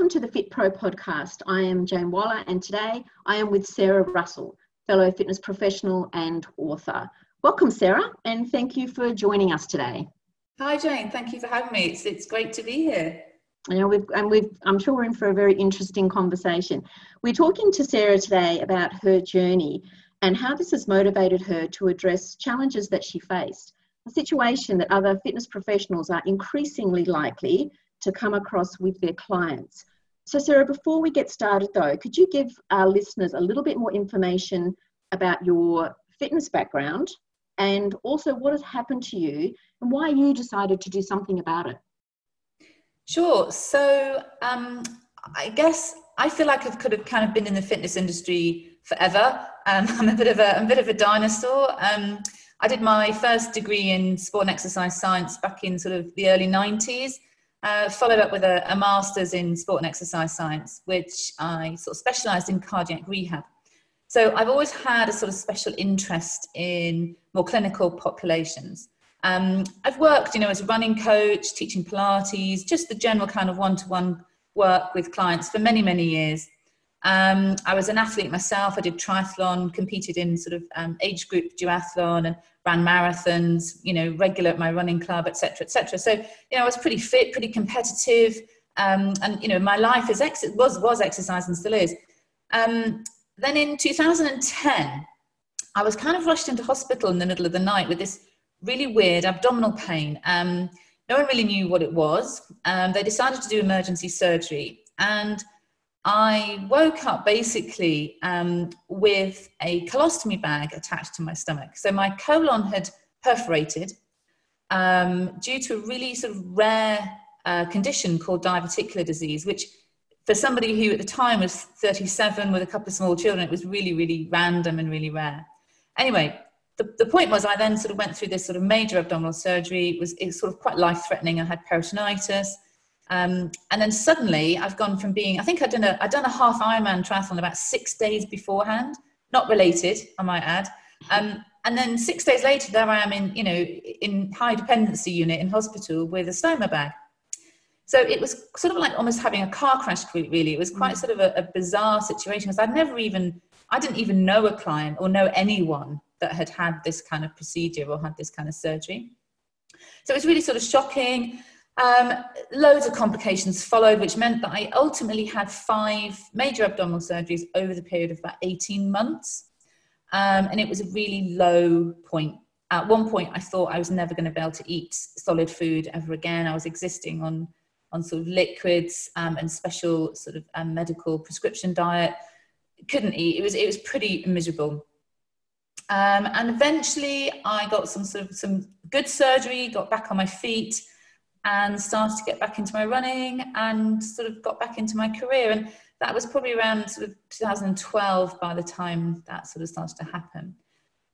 Welcome to the Fit Pro podcast. I am Jane Waller, and today I am with Sarah Russell, fellow fitness professional and author. Welcome, Sarah, and thank you for joining us today. Hi, Jane. Thank you for having me. It's, it's great to be here. You know, we've, and we've, I'm sure we're in for a very interesting conversation. We're talking to Sarah today about her journey and how this has motivated her to address challenges that she faced, a situation that other fitness professionals are increasingly likely to come across with their clients. So, Sarah, before we get started though, could you give our listeners a little bit more information about your fitness background and also what has happened to you and why you decided to do something about it? Sure. So, um, I guess I feel like I've could have kind of been in the fitness industry forever. Um, I'm a bit of a, I'm a bit of a dinosaur. Um, I did my first degree in sport and exercise science back in sort of the early 90s uh, followed up with a, a, master's in sport and exercise science, which I sort of specialized in cardiac rehab. So I've always had a sort of special interest in more clinical populations. Um, I've worked, you know, as a running coach, teaching Pilates, just the general kind of one-to-one work with clients for many, many years. Um, I was an athlete myself. I did triathlon, competed in sort of um, age group duathlon, and ran marathons. You know, regular at my running club, etc., etc. So you know, I was pretty fit, pretty competitive, um, and you know, my life is ex- was was exercise and still is. Um, then in 2010, I was kind of rushed into hospital in the middle of the night with this really weird abdominal pain. Um, no one really knew what it was. Um, they decided to do emergency surgery, and I woke up basically um, with a colostomy bag attached to my stomach. So my colon had perforated um, due to a really sort of rare uh, condition called diverticular disease, which for somebody who at the time was 37 with a couple of small children, it was really, really random and really rare. Anyway, the, the point was I then sort of went through this sort of major abdominal surgery. It was, it was sort of quite life threatening. I had peritonitis. Um, and then suddenly I've gone from being, I think I'd done a, I'd done a half Ironman triathlon about six days beforehand, not related, I might add. Um, and then six days later, there I am in, you know, in high dependency unit in hospital with a stoma bag. So it was sort of like almost having a car crash, really. It was quite sort of a, a bizarre situation because I'd never even, I didn't even know a client or know anyone that had had this kind of procedure or had this kind of surgery. So it was really sort of shocking. Um, loads of complications followed, which meant that I ultimately had five major abdominal surgeries over the period of about 18 months. Um, and it was a really low point. At one point, I thought I was never going to be able to eat solid food ever again. I was existing on, on sort of liquids um, and special sort of um, medical prescription diet. Couldn't eat. It was, it was pretty miserable. Um, and eventually, I got some sort of some good surgery, got back on my feet, and started to get back into my running and sort of got back into my career. And that was probably around sort of 2012 by the time that sort of started to happen.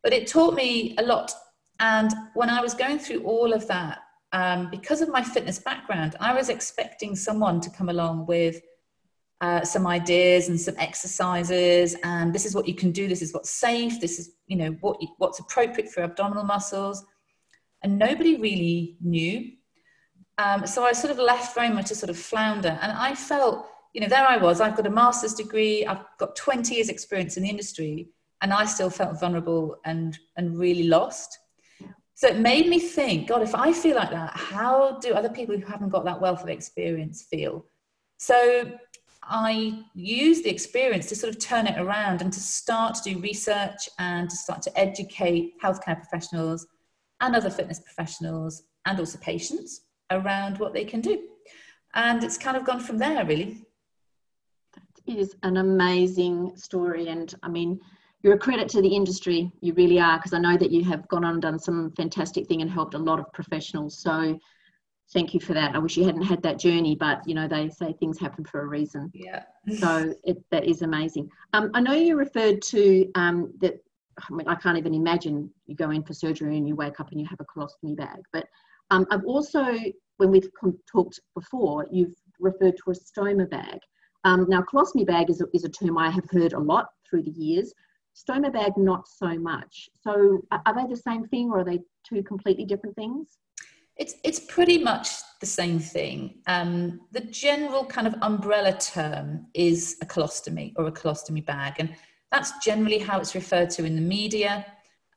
But it taught me a lot. And when I was going through all of that, um, because of my fitness background, I was expecting someone to come along with uh, some ideas and some exercises, and this is what you can do. This is what's safe. This is you know what what's appropriate for abdominal muscles, and nobody really knew. Um, so I sort of left very much a sort of flounder. And I felt, you know, there I was, I've got a master's degree, I've got 20 years experience in the industry, and I still felt vulnerable and, and really lost. So it made me think, God, if I feel like that, how do other people who haven't got that wealth of experience feel? So I used the experience to sort of turn it around and to start to do research and to start to educate healthcare professionals and other fitness professionals and also patients around what they can do. And it's kind of gone from there, really. That is an amazing story. And I mean, you're a credit to the industry. You really are, because I know that you have gone on and done some fantastic thing and helped a lot of professionals. So thank you for that. I wish you hadn't had that journey, but you know they say things happen for a reason. Yeah. so it, that is amazing. Um, I know you referred to um, that. I mean, I can't even imagine you go in for surgery and you wake up and you have a colostomy bag. But um, I've also, when we've talked before, you've referred to a stoma bag. Um, now, colostomy bag is a, is a term I have heard a lot through the years. Stoma bag, not so much. So, are they the same thing, or are they two completely different things? It's it's pretty much the same thing. Um, the general kind of umbrella term is a colostomy or a colostomy bag, and that's generally how it's referred to in the media.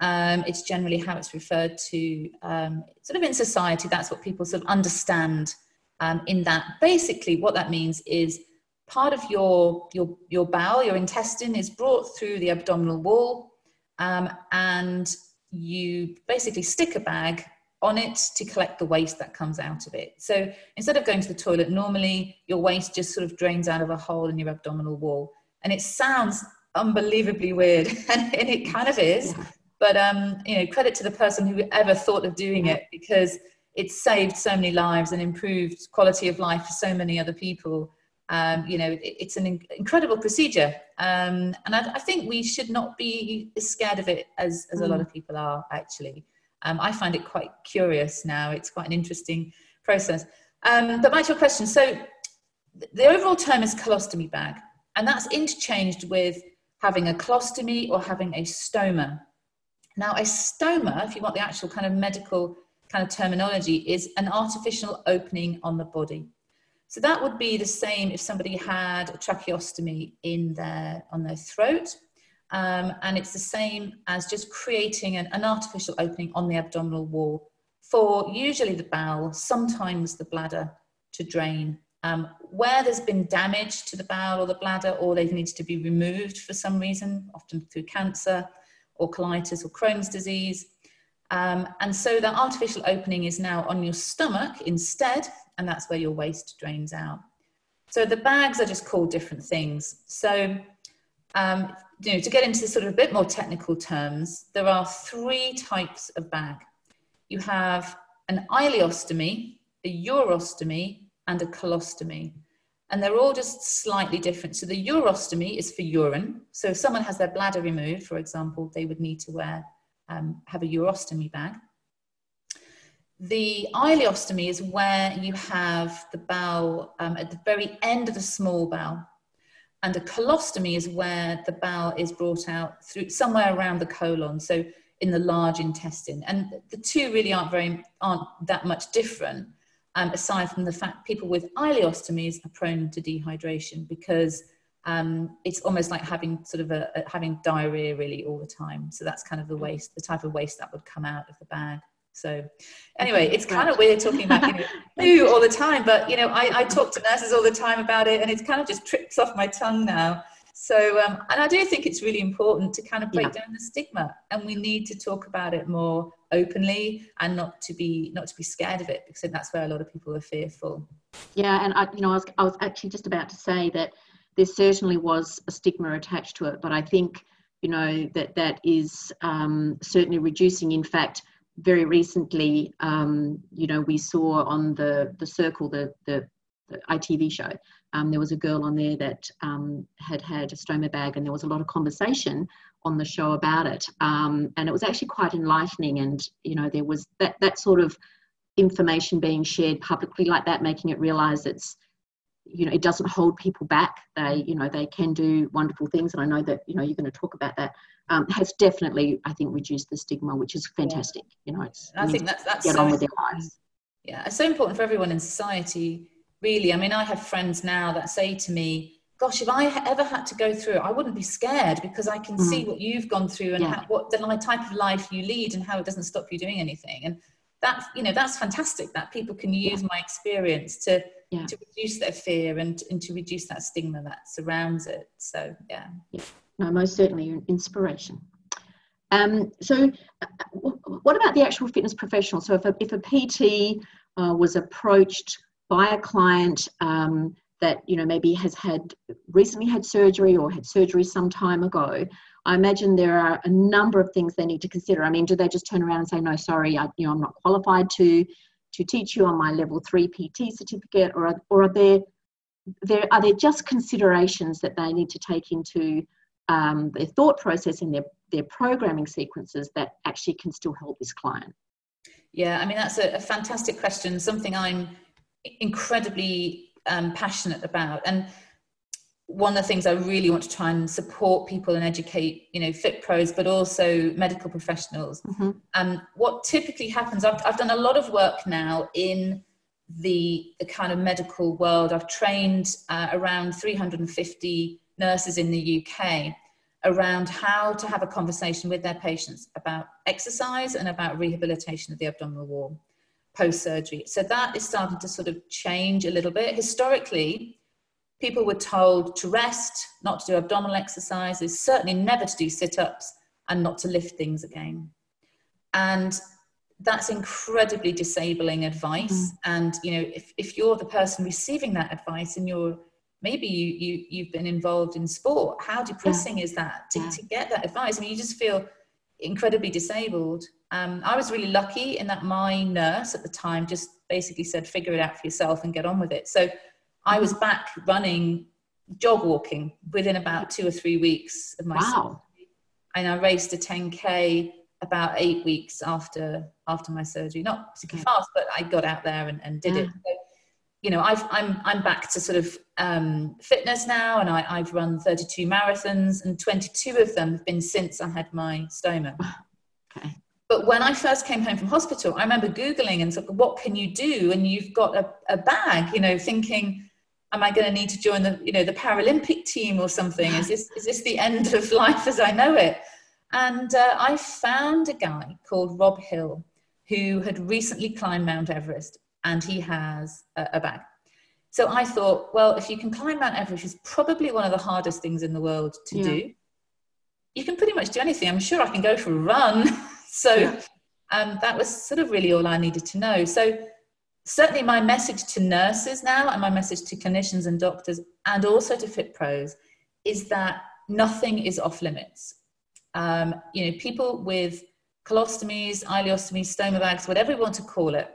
Um, it's generally how it's referred to um, sort of in society. That's what people sort of understand. Um, in that, basically, what that means is part of your your your bowel, your intestine, is brought through the abdominal wall, um, and you basically stick a bag on it to collect the waste that comes out of it. So instead of going to the toilet, normally your waste just sort of drains out of a hole in your abdominal wall. And it sounds unbelievably weird, and, and it kind of is. But um, you know, credit to the person who ever thought of doing it because it's saved so many lives and improved quality of life for so many other people. Um, you know, it, it's an in- incredible procedure, um, and I, I, think we should not be as scared of it as, as a lot mm. of people are actually. Um, I find it quite curious now. It's quite an interesting process. Um, but back to your question. So the overall term is colostomy bag, and that's interchanged with having a colostomy or having a stoma. Now, a stoma, if you want the actual kind of medical kind of terminology, is an artificial opening on the body. So that would be the same if somebody had a tracheostomy in their on their throat um, and it's the same as just creating an, an, artificial opening on the abdominal wall for usually the bowel, sometimes the bladder to drain. Um, where there's been damage to the bowel or the bladder, or they've needed to be removed for some reason, often through cancer or colitis or Crohn's disease. Um, and so the artificial opening is now on your stomach instead, and that's where your waste drains out. So the bags are just called different things. So um, you know, to get into sort of a bit more technical terms, there are three types of bag. You have an ileostomy, a urostomy, and a colostomy. And they're all just slightly different. So the urostomy is for urine. So if someone has their bladder removed, for example, they would need to wear, um, have a urostomy bag. The ileostomy is where you have the bowel um, at the very end of the small bowel. And a colostomy is where the bowel is brought out through somewhere around the colon, so in the large intestine. And the two really aren't very aren't that much different, um, aside from the fact people with ileostomies are prone to dehydration because um, it's almost like having sort of a, a, having diarrhea really all the time. So that's kind of the waste, the type of waste that would come out of the bag. So anyway, it's kind of weird talking about you know poo all the time, but you know I, I talk to nurses all the time about it, and it's kind of just trips off my tongue now. So um, and I do think it's really important to kind of break yeah. down the stigma, and we need to talk about it more openly and not to be not to be scared of it because that's where a lot of people are fearful. Yeah, and I you know I was I was actually just about to say that there certainly was a stigma attached to it, but I think you know that that is um, certainly reducing. In fact very recently, um, you know, we saw on the the Circle, the the, the ITV show, um, there was a girl on there that um, had had a stoma bag, and there was a lot of conversation on the show about it, um, and it was actually quite enlightening. And you know, there was that that sort of information being shared publicly like that, making it realise it's you know it doesn't hold people back they you know they can do wonderful things and i know that you know you're going to talk about that um, has definitely, I think, reduced the stigma, which is fantastic. Yeah. You know, it's I think that's that's get so on with their lives. Yeah, it's so important for everyone in society. Really, I mean, I have friends now that say to me, "Gosh, if I ever had to go through it, I wouldn't be scared because I can mm. see what you've gone through and yeah. how, what the type of life you lead and how it doesn't stop you doing anything." And that, you know, that's fantastic. That people can use yeah. my experience to yeah. to reduce their fear and, and to reduce that stigma that surrounds it. So, yeah. yeah no, most certainly an inspiration. Um, so, uh, what about the actual fitness professional? So, if a, if a PT uh, was approached by a client um, that you know maybe has had recently had surgery or had surgery some time ago, I imagine there are a number of things they need to consider. I mean, do they just turn around and say, "No, sorry, I, you know, I'm not qualified to to teach you on my level three PT certificate, or are, or are there there are there just considerations that they need to take into um, their thought process and their their programming sequences that actually can still help this client? Yeah, I mean that's a, a fantastic question. Something I'm incredibly um, passionate about, and one of the things I really want to try and support people and educate, you know, fit pros, but also medical professionals. Mm-hmm. Um, what typically happens, I've, I've done a lot of work now in the, the kind of medical world. I've trained uh, around 350 nurses in the UK around how to have a conversation with their patients about exercise and about rehabilitation of the abdominal wall post surgery. So that is starting to sort of change a little bit. Historically, people were told to rest, not to do abdominal exercises, certainly never to do sit ups, and not to lift things again. And that's incredibly disabling advice. Mm. And you know, if, if you're the person receiving that advice and you're maybe you, you you've been involved in sport, how depressing yeah. is that to, yeah. to get that advice? I mean, you just feel incredibly disabled. Um, I was really lucky in that my nurse at the time just basically said, figure it out for yourself and get on with it. So I was back running, jog walking within about two or three weeks of my wow. surgery. And I raced a 10K about eight weeks after after my surgery. Not particularly fast, but I got out there and, and did yeah. it. So, you know, I've, I'm I'm back to sort of um, fitness now, and I, I've run 32 marathons, and 22 of them have been since I had my stoma. Okay. But when I first came home from hospital, I remember Googling and said, what can you do? And you've got a, a bag, you know, thinking, am I going to need to join the you know the Paralympic team or something? Is this is this the end of life as I know it? And uh, I found a guy called Rob Hill who had recently climbed Mount Everest, and he has a, a bag. So I thought, well, if you can climb Mount Everest, which is probably one of the hardest things in the world to yeah. do, you can pretty much do anything. I'm sure I can go for a run. so yeah. um, that was sort of really all I needed to know. So certainly my message to nurses now and my message to clinicians and doctors and also to fit pros is that nothing is off limits um, you know people with colostomies ileostomies stoma bags whatever you want to call it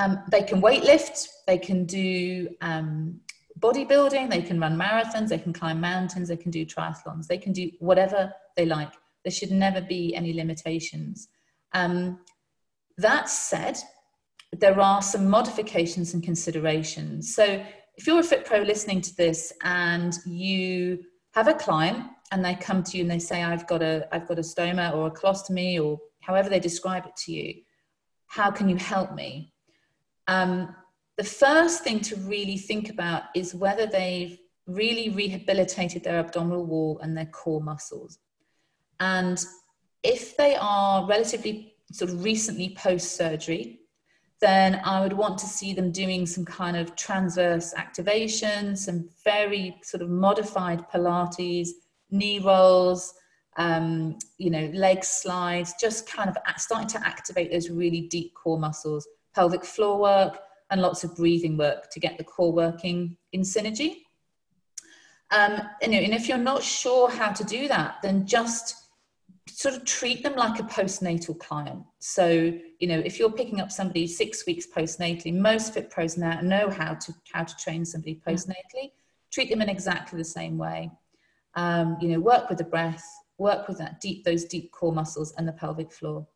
um, they can weightlift, they can do um, bodybuilding they can run marathons they can climb mountains they can do triathlons they can do whatever they like there should never be any limitations um, that said there are some modifications and considerations. So if you're a Fit Pro listening to this and you have a client and they come to you and they say, I've got a, I've got a stoma or a colostomy or however they describe it to you, how can you help me? Um, the first thing to really think about is whether they've really rehabilitated their abdominal wall and their core muscles. And if they are relatively sort of recently post surgery, then I would want to see them doing some kind of transverse activation, some very sort of modified Pilates, knee rolls, um, you know, leg slides, just kind of starting to activate those really deep core muscles, pelvic floor work, and lots of breathing work to get the core working in synergy. Um, and, and if you're not sure how to do that, then just sort of treat them like a postnatal client. So, you know, if you're picking up somebody six weeks postnatally, most fit pros now know how to how to train somebody postnatally. Treat them in exactly the same way. Um, you know, work with the breath, work with that deep those deep core muscles and the pelvic floor,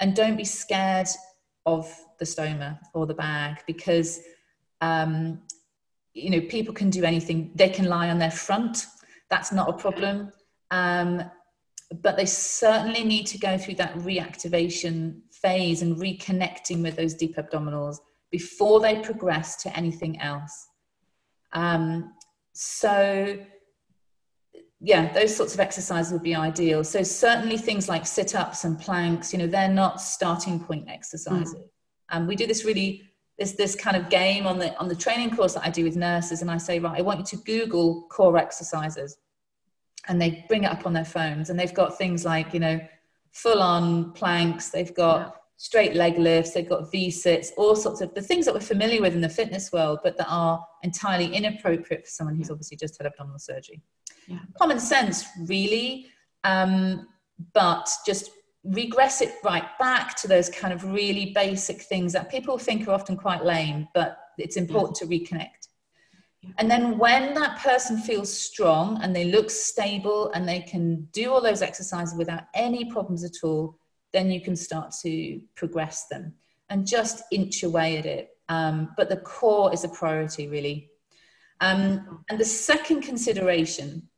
and don't be scared of the stoma or the bag because um, you know people can do anything. They can lie on their front. That's not a problem. Um, but they certainly need to go through that reactivation phase and reconnecting with those deep abdominals before they progress to anything else. Um, so, yeah, those sorts of exercises would be ideal. So, certainly things like sit ups and planks, you know, they're not starting point exercises. Mm. And we do this really this this kind of game on the on the training course that I do with nurses, and I say, right, I want you to Google core exercises and they bring it up on their phones and they've got things like you know full on planks they've got yeah. straight leg lifts they've got v sits all sorts of the things that we're familiar with in the fitness world but that are entirely inappropriate for someone who's obviously just had abdominal surgery yeah. common sense really um, but just regress it right back to those kind of really basic things that people think are often quite lame, but it's important to reconnect. And then when that person feels strong and they look stable and they can do all those exercises without any problems at all, then you can start to progress them and just inch away at it. Um, but the core is a priority, really. Um, and the second consideration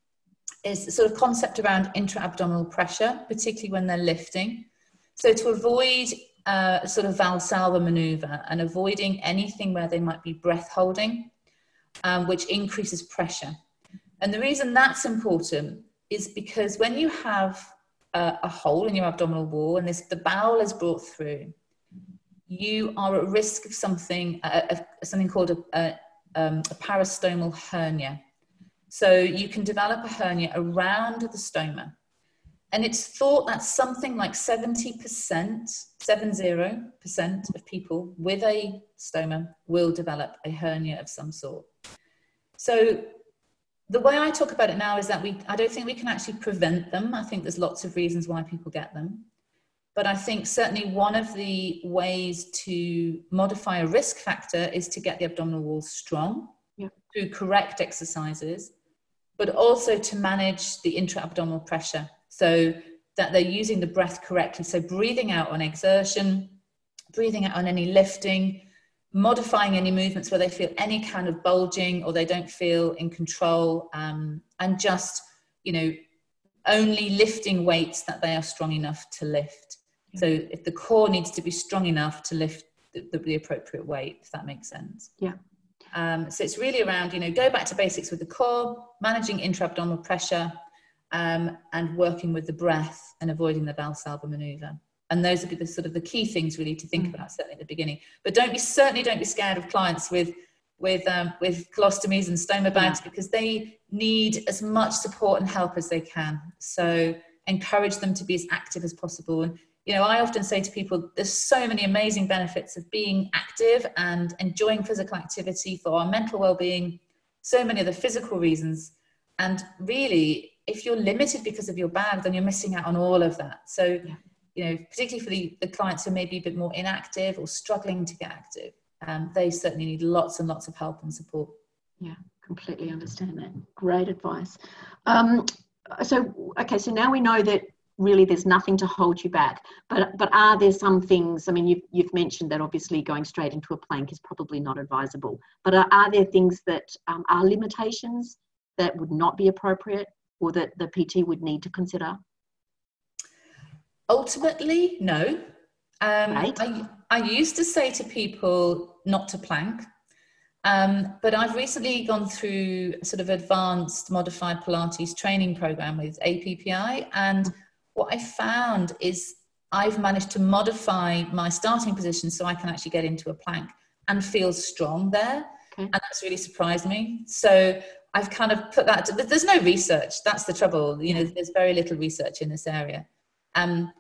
is the sort of concept around intra-abdominal pressure, particularly when they're lifting. So to avoid uh, sort of Valsalva maneuver and avoiding anything where they might be breath holding, um, which increases pressure. And the reason that's important is because when you have a, a hole in your abdominal wall and this, the bowel is brought through, you are at risk of something, uh, something called a, a, um, a peristomal hernia. So you can develop a hernia around the stoma. And it's thought that something like 70%, 70% of people with a stoma will develop a hernia of some sort. So the way I talk about it now is that we, I don't think we can actually prevent them. I think there's lots of reasons why people get them. But I think certainly one of the ways to modify a risk factor is to get the abdominal wall strong yeah. through correct exercises, but also to manage the intra abdominal pressure so that they're using the breath correctly. So breathing out on exertion, breathing out on any lifting, modifying any movements where they feel any kind of bulging or they don't feel in control, um, and just, you know, only lifting weights that they are strong enough to lift. So if the core needs to be strong enough to lift the, the, the appropriate weight, if that makes sense. Yeah. Um, so it's really around, you know, go back to basics with the core, managing intra-abdominal pressure, um, and working with the breath and avoiding the Valsalva maneuver. And those are the sort of the key things really to think mm. about certainly at the beginning. But don't be certainly don't be scared of clients with with um, with colostomies and stoma bags yeah. because they need as much support and help as they can. So encourage them to be as active as possible. And you know, I often say to people, there's so many amazing benefits of being active and enjoying physical activity for our mental well-being. So many of the physical reasons, and really if you're limited because of your bag, then you're missing out on all of that. So, yeah. you know, particularly for the, the clients who may be a bit more inactive or struggling to get active, um, they certainly need lots and lots of help and support. Yeah, completely understand that. Great advice. Um, so, okay, so now we know that really there's nothing to hold you back but but are there some things i mean you've, you've mentioned that obviously going straight into a plank is probably not advisable but are, are there things that um, are limitations that would not be appropriate or that the PT would need to consider? Ultimately, no. Um, right. I, I used to say to people not to plank, um, but I've recently gone through a sort of advanced modified Pilates training program with APPI, and what I found is I've managed to modify my starting position so I can actually get into a plank and feel strong there. Okay. And that's really surprised me. So I've kind of put that. To, there's no research. That's the trouble. You know, there's very little research in this area. Um,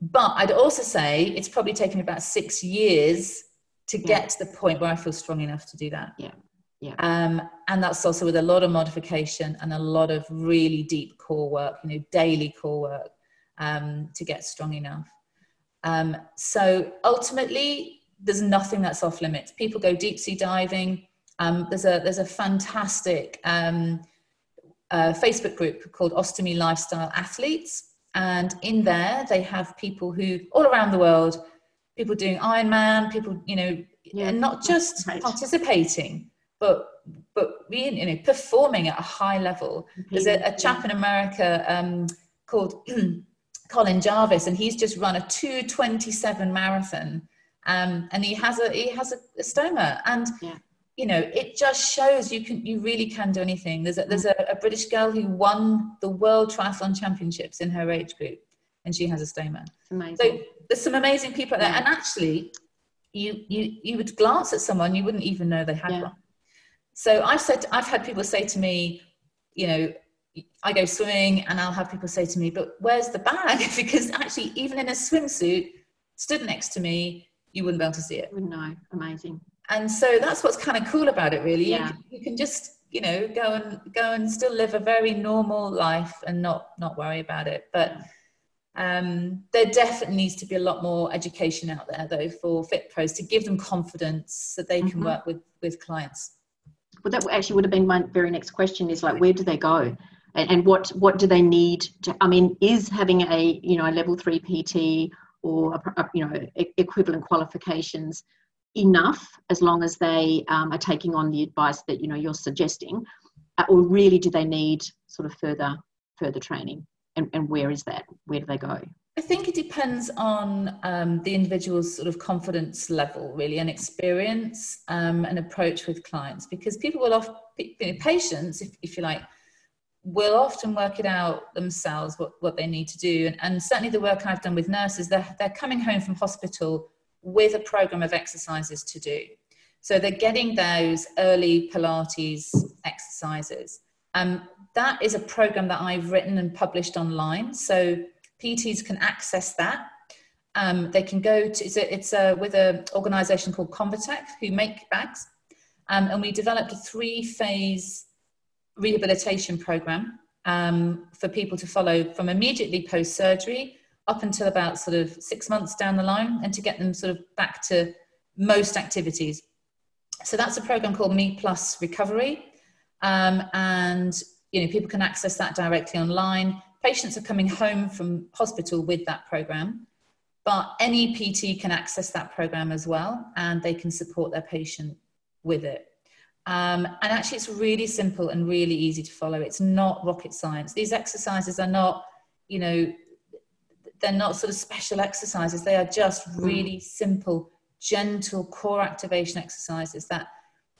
but I'd also say it's probably taken about six years to get to the point where I feel strong enough to do that. Yeah. Yeah. Um, and that's also with a lot of modification and a lot of really deep core work, you know, daily core work um, to get strong enough. Um, so ultimately, there's nothing that's off limits. People go deep sea diving, um, there's a there's a fantastic um, uh, Facebook group called Ostomy Lifestyle Athletes, and in there they have people who all around the world, people doing Ironman, people you know, yeah, and not just right. participating, but but being you know performing at a high level. There's a, a chap in America um, called Colin Jarvis, and he's just run a 227 marathon. Um, and he has a he has a, a stoma, and yeah you know it just shows you can you really can do anything there's a, there's a, a, british girl who won the world triathlon championships in her age group and she has a stoma amazing. so there's some amazing people there yeah. and actually you you you would glance at someone you wouldn't even know they had yeah. one so i've said i've had people say to me you know i go swimming and i'll have people say to me but where's the bag? Because actually even in a swimsuit stood next to me you wouldn't be able to see it. No amazing. And so that's what's kind of cool about it really. Yeah. you, can, you can just you know go and go and still live a very normal life and not not worry about it. But Um, there definitely needs to be a lot more education out there, though, for fit pros to give them confidence that they can mm-hmm. work with with clients. Well, that actually would have been my very next question: is like, where do they go, and, and what what do they need to? I mean, is having a you know a level three PT or a, a, you know equivalent qualifications enough as long as they um, are taking on the advice that you know you're suggesting, uh, or really do they need sort of further further training? and, and where is that? Where do they go? I think it depends on um, the individual's sort of confidence level, really, and experience um, and approach with clients. Because people will often, patients, if, if you like, will often work it out themselves what, what they need to do. And, and certainly the work I've done with nurses, they're, they're coming home from hospital with a program of exercises to do. So they're getting those early Pilates exercises. Um, that is a program that I've written and published online. So PTs can access that. Um, they can go to, it's, a, it's a, with an organization called ConvaTec who make bags. Um, and we developed a three phase rehabilitation program um, for people to follow from immediately post surgery up until about sort of six months down the line and to get them sort of back to most activities. So that's a program called Me Plus Recovery. Um, and you know, people can access that directly online. Patients are coming home from hospital with that program, but any PT can access that program as well, and they can support their patient with it. Um, and actually, it's really simple and really easy to follow. It's not rocket science. These exercises are not, you know, they're not sort of special exercises. They are just mm. really simple, gentle core activation exercises that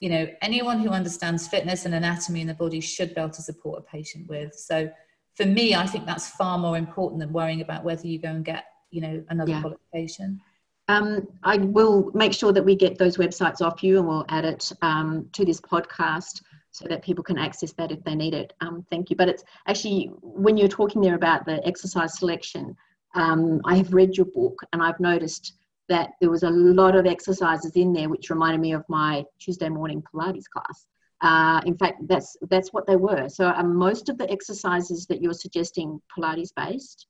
you know anyone who understands fitness and anatomy in the body should be able to support a patient with so for me i think that's far more important than worrying about whether you go and get you know another yeah. qualification um, I will make sure that we get those websites off you and we'll add it um, to this podcast so that people can access that if they need it. Um, thank you. But it's actually, when you're talking there about the exercise selection, um, I have read your book and I've noticed that there was a lot of exercises in there which reminded me of my Tuesday morning Pilates class. Uh, in fact, that's that's what they were. So, are most of the exercises that you're suggesting Pilates based?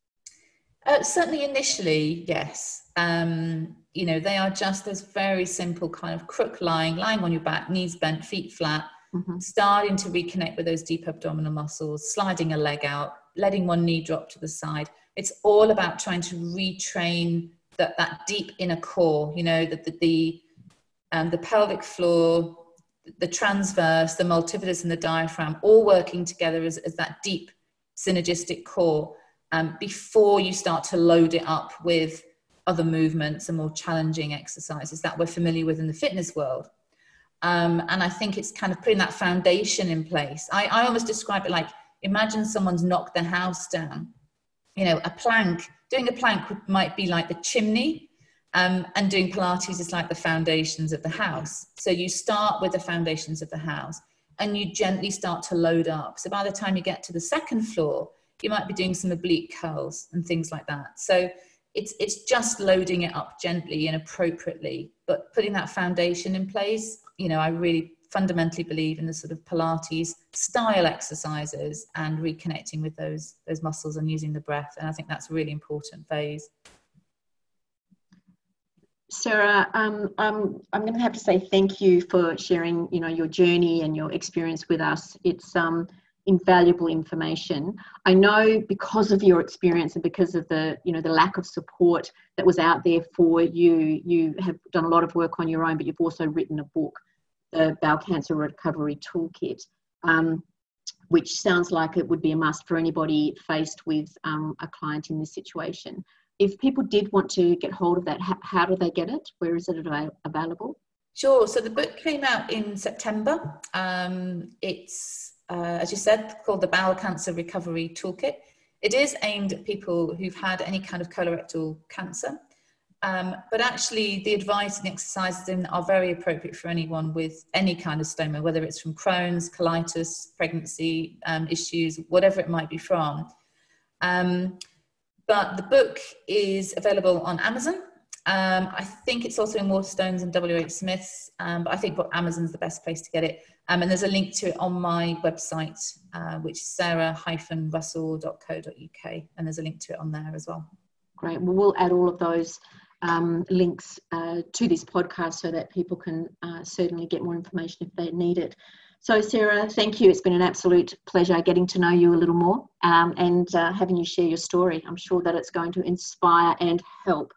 Uh, certainly, initially, yes. Um, you know, they are just this very simple kind of crook lying, lying on your back, knees bent, feet flat, mm-hmm. starting to reconnect with those deep abdominal muscles, sliding a leg out, letting one knee drop to the side. It's all about trying to retrain that that deep inner core you know that the the, um, the pelvic floor the transverse the multifidus and the diaphragm all working together as, as that deep synergistic core um, before you start to load it up with other movements and more challenging exercises that we're familiar with in the fitness world. Um, and i think it's kind of putting that foundation in place. I, I almost describe it like imagine someone's knocked their house down. You know a plank doing a plank might be like the chimney um, and doing pilates is like the foundations of the house. So you start with the foundations of the house and you gently start to load up. So by the time you get to the second floor you might be doing some oblique curls and things like that so it's it's just loading it up gently and appropriately but putting that foundation in place you know i really fundamentally believe in the sort of Pilates style exercises and reconnecting with those those muscles and using the breath. And I think that's a really important phase. Sarah, um, I'm, I'm going to have to say thank you for sharing, you know, your journey and your experience with us. It's um, invaluable information. I know because of your experience and because of the, you know, the lack of support that was out there for you, you have done a lot of work on your own, but you've also written a book the Bowel Cancer Recovery Toolkit, um, which sounds like it would be a must for anybody faced with um, a client in this situation. If people did want to get hold of that, how, how do they get it? Where is it available? Sure. So the book came out in September. Um, it's, uh, as you said, called the Bowel Cancer Recovery Toolkit. It is aimed at people who've had any kind of colorectal cancer. Um, but actually, the advice and exercises in are very appropriate for anyone with any kind of stoma, whether it's from Crohn's, colitis, pregnancy um, issues, whatever it might be from. Um, but the book is available on Amazon Um, I think it's also in Waterstones and WH Smith's, um, but I think Amazon's the best place to get it. Um, and there's a link to it on my website, uh, which is sarah-russell.co.uk, and there's a link to it on there as well. Great. Well, we'll add all of those um, links uh, to this podcast so that people can uh, certainly get more information if they need it. So, Sarah, thank you. It's been an absolute pleasure getting to know you a little more um, and uh, having you share your story. I'm sure that it's going to inspire and help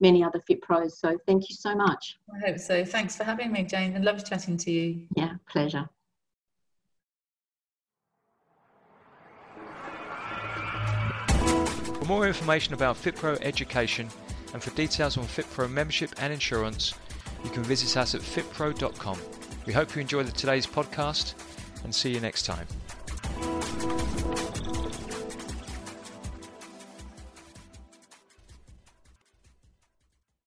many other Fit Pros. So, thank you so much. I hope so. Thanks for having me, Jane. I love chatting to you. Yeah, pleasure. For more information about FitPro education and for details on FitPro membership and insurance, you can visit us at fitpro.com. We hope you enjoyed today's podcast and see you next time.